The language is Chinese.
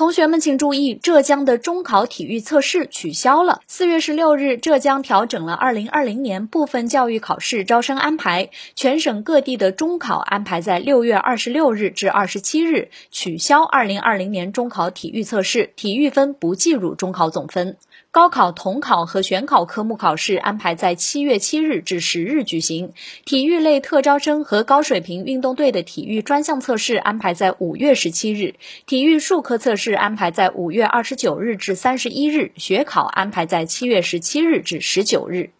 同学们请注意，浙江的中考体育测试取消了。四月十六日，浙江调整了二零二零年部分教育考试招生安排，全省各地的中考安排在六月二十六日至二十七日，取消二零二零年中考体育测试，体育分不计入中考总分。高考统考和选考科目考试安排在七月七日至十日举行，体育类特招生和高水平运动队的体育专项测试安排在五月十七日，体育术科测试安排在五月二十九日至三十一日，学考安排在七月十七日至十九日。